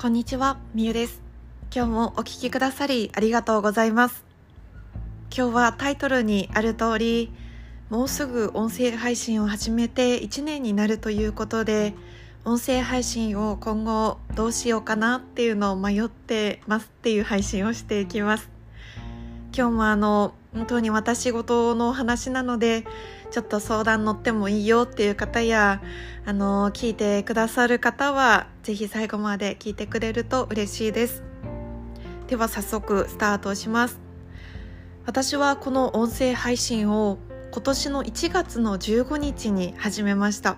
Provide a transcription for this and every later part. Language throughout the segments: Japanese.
こんにちは、みゆです。今日もお聞きくださりありがとうございます。今日はタイトルにある通り、もうすぐ音声配信を始めて1年になるということで、音声配信を今後どうしようかなっていうのを迷ってますっていう配信をしていきます。今日もあの、本当に私事のお話なので、ちょっと相談乗ってもいいよっていう方や、あの、聞いてくださる方は、ぜひ最後まで聞いてくれると嬉しいです。では早速スタートします。私はこの音声配信を今年の1月の15日に始めました。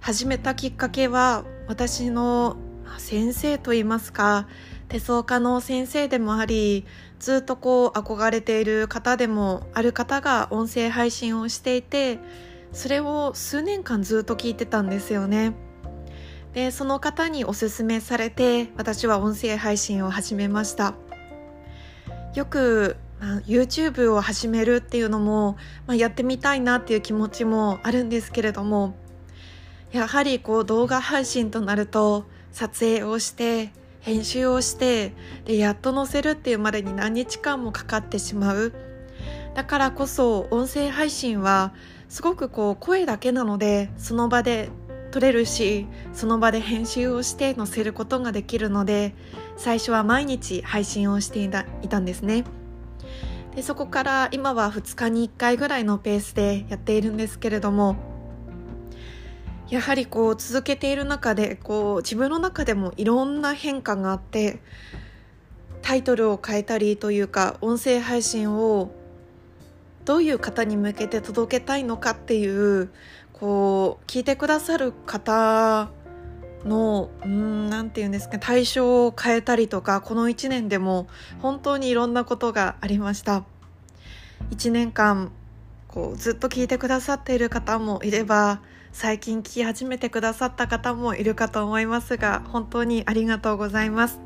始めたきっかけは私の先生といいますか手相科の先生でもありずっとこう憧れている方でもある方が音声配信をしていてそれを数年間ずっと聞いてたんですよね。でその方におすすめされて私は音声配信を始めました。よく、YouTube を始めるっていうのも、まあ、やってみたいなっていう気持ちもあるんですけれどもやはりこう動画配信となると撮影をして編集をしてでやっと載せるっていうまでに何日間もかかってしまう。だからこそ音声配信はすごくこう声だけなのでその場で撮れるしその場で編集をして載せることができるので最初は毎日配信をしていたいたんですね。でそこから今は2日に1回ぐらいのペースでやっているんですけれどもやはりこう続けている中でこう自分の中でもいろんな変化があってタイトルを変えたりというか音声配信をどういう方に向けて届けたいのかっていうこう聞いてくださる方のうん何て言うんですか対象を変えたりとかこの1年でも本当にいろんなことがありました。1年間こうずっと聞いてくださっている方もいれば最近聞き始めてくださった方もいるかと思いますが本当にありがとうございます。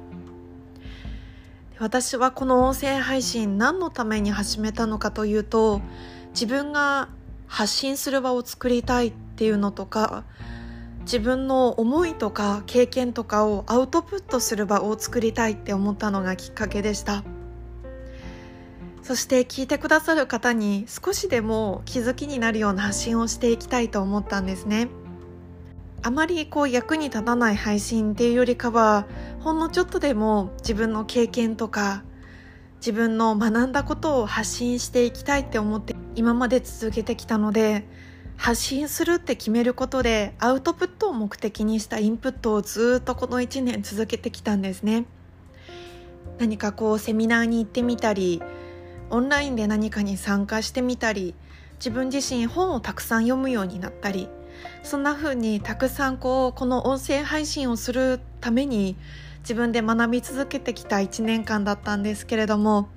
私はこの音声配信何のために始めたのかというと自分が発信する場を作りたいっていうのとか自分の思いとか経験とかをアウトプットする場を作りたいって思ったのがきっかけでした。そして聞いてくださる方に少しでも気づきになるような発信をしていきたいと思ったんですね。あまりこう役に立たない配信っていうよりかはほんのちょっとでも自分の経験とか自分の学んだことを発信していきたいって思って今まで続けてきたので発信するって決めることでアウトプットを目的にしたインプットをずっとこの1年続けてきたんですね。何かこうセミナーに行ってみたりオンラインで何かに参加してみたり自分自身本をたくさん読むようになったりそんな風にたくさんこうこの音声配信をするために自分で学び続けてきた1年間だったんですけれども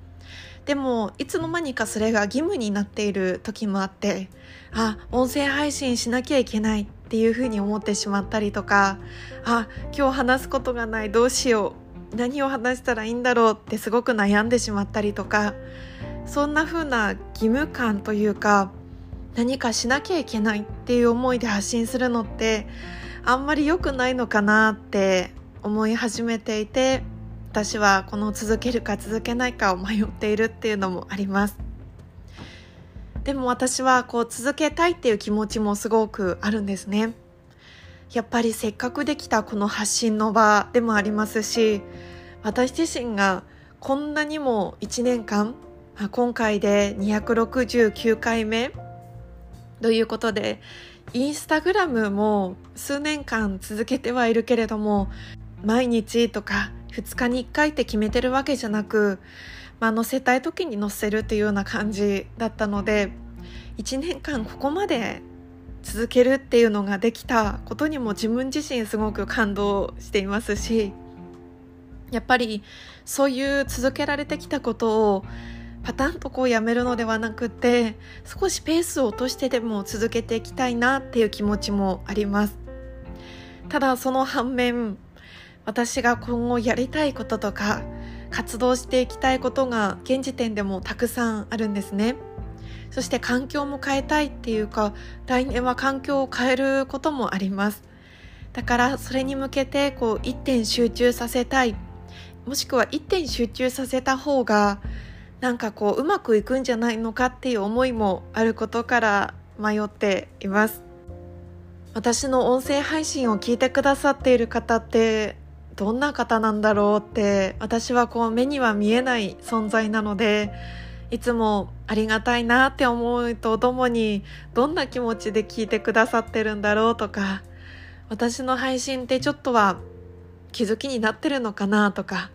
でもいつの間にかそれが義務になっている時もあってあ音声配信しなきゃいけないっていうふうに思ってしまったりとかあ今日話すことがないどうしよう何を話したらいいんだろうってすごく悩んでしまったりとかそんな風な義務感というか何かしなきゃいけないっていう思いで発信するのってあんまり良くないのかなって思い始めていて私はこの続けるか続けないかを迷っているっていうのもあります。でも私はこう続けたいっていう気持ちもすごくあるんですね。やっぱりせっかくできたこの発信の場でもありますし私自身がこんなにも1年間今回で269回目。ということでインスタグラムも数年間続けてはいるけれども毎日とか2日に1回って決めてるわけじゃなく、まあ、載せたい時に載せるっていうような感じだったので1年間ここまで続けるっていうのができたことにも自分自身すごく感動していますしやっぱりそういう続けられてきたことをパタンとこうやめるのではなくて少しペースを落としてでも続けていきたいなっていう気持ちもあります。ただその反面私が今後やりたいこととか活動していきたいことが現時点でもたくさんあるんですね。そして環境も変えたいっていうか来年は環境を変えることもあります。だからそれに向けてこう一点集中させたい。もしくは一点集中させた方がなんかこううまくいくんじゃないのかっていう思いもあることから迷っています。私の音声配信を聞いてくださっている方ってどんな方なんだろうって私はこう目には見えない存在なのでいつもありがたいなって思うとともにどんな気持ちで聞いてくださってるんだろうとか私の配信ってちょっとは気づきになってるのかなとか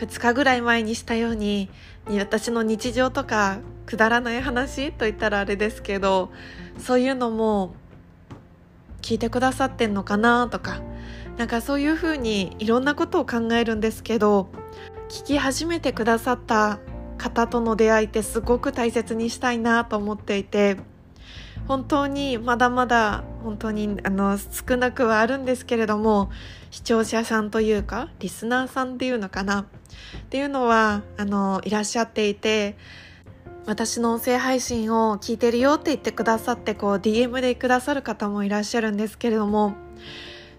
2日ぐらい前にしたように私の日常とかくだらない話と言ったらあれですけどそういうのも聞いてくださってんのかなとかなんかそういうふうにいろんなことを考えるんですけど聞き始めてくださった方との出会いってすごく大切にしたいなと思っていて本当にまだまだ本当にあの少なくはあるんですけれども視聴者さんというかリスナーさんっていうのかなっていうのはあのいらっしゃっていて私の音声配信を聞いてるよって言ってくださってこう DM でくださる方もいらっしゃるんですけれども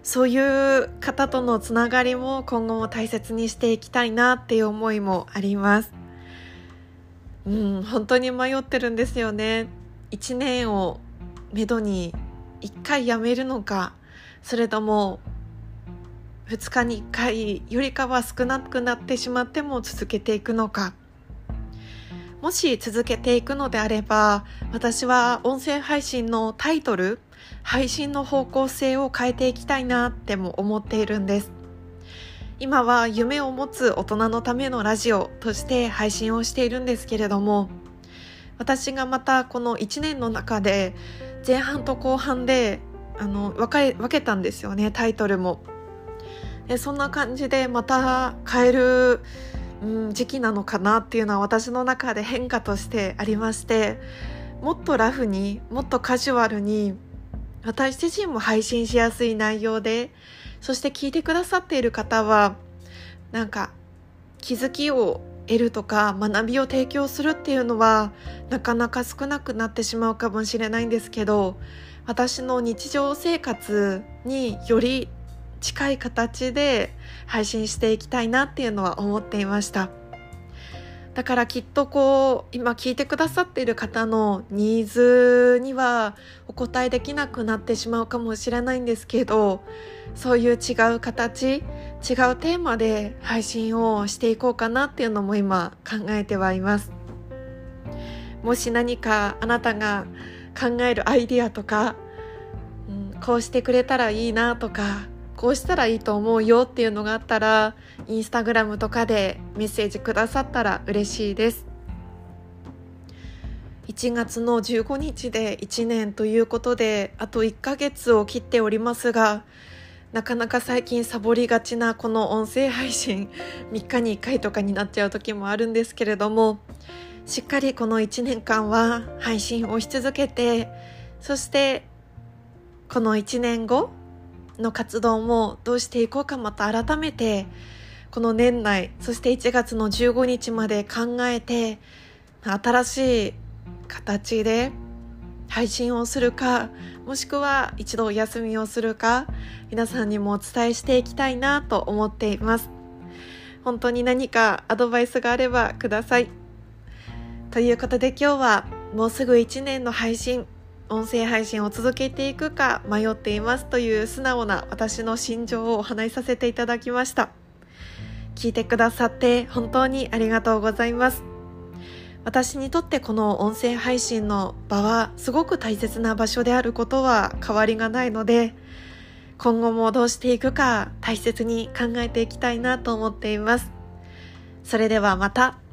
そういう方とのつながりも今後も大切にしていきたいなっていう思いもあります。うん、本当に迷ってるんですよね。1年をめどに1回辞めるのかそれとも2日に1回よりかは少なくなってしまっても続けていくのかもし続けていくのであれば私は音声配信のタイトル配信の方向性を変えていきたいなっても思っているんです今は夢を持つ大人のためのラジオとして配信をしているんですけれども私がまたこの1年の中で前半と後半であの分か分けたんですよねタイトルも。でそんな感じでまた変える、うん、時期なのかなっていうのは私の中で変化としてありましてもっとラフにもっとカジュアルに私自身も配信しやすい内容でそして聞いてくださっている方はなんか気づきを得るとか学びを提供するっていうのはなかなか少なくなってしまうかもしれないんですけど私の日常生活により近い形で配信していきたいなっていうのは思っていました。だからきっとこう今聞いてくださっている方のニーズにはお答えできなくなってしまうかもしれないんですけどそういう違う形違うテーマで配信をしていこうかなっていうのも今考えてはいます。もし何かあなたが考えるアイディアとか、うん、こうしてくれたらいいなとかこうしたらいいと思うよっていうのがあったらインスタグラムとかでメッセージくださったら嬉しいです。1月の15日で1年ということであと1ヶ月を切っておりますがなかなか最近サボりがちなこの音声配信3日に1回とかになっちゃう時もあるんですけれどもしっかりこの1年間は配信をし続けてそしてこの1年後の活動もどうしていこうかまた改めてこの年内そして1月の15日まで考えて新しい形で配信をするかもしくは一度お休みをするか皆さんにもお伝えしていきたいなと思っています。本当に何かアドバイスがあればください。ということで今日はもうすぐ1年の配信音声配信を続けていくか迷っていますという素直な私の心情をお話しさせていただきました。聞いてくださって本当にありがとうございます。私にとってこの音声配信の場はすごく大切な場所であることは変わりがないので今後もどうしていくか大切に考えていきたいなと思っています。それではまた。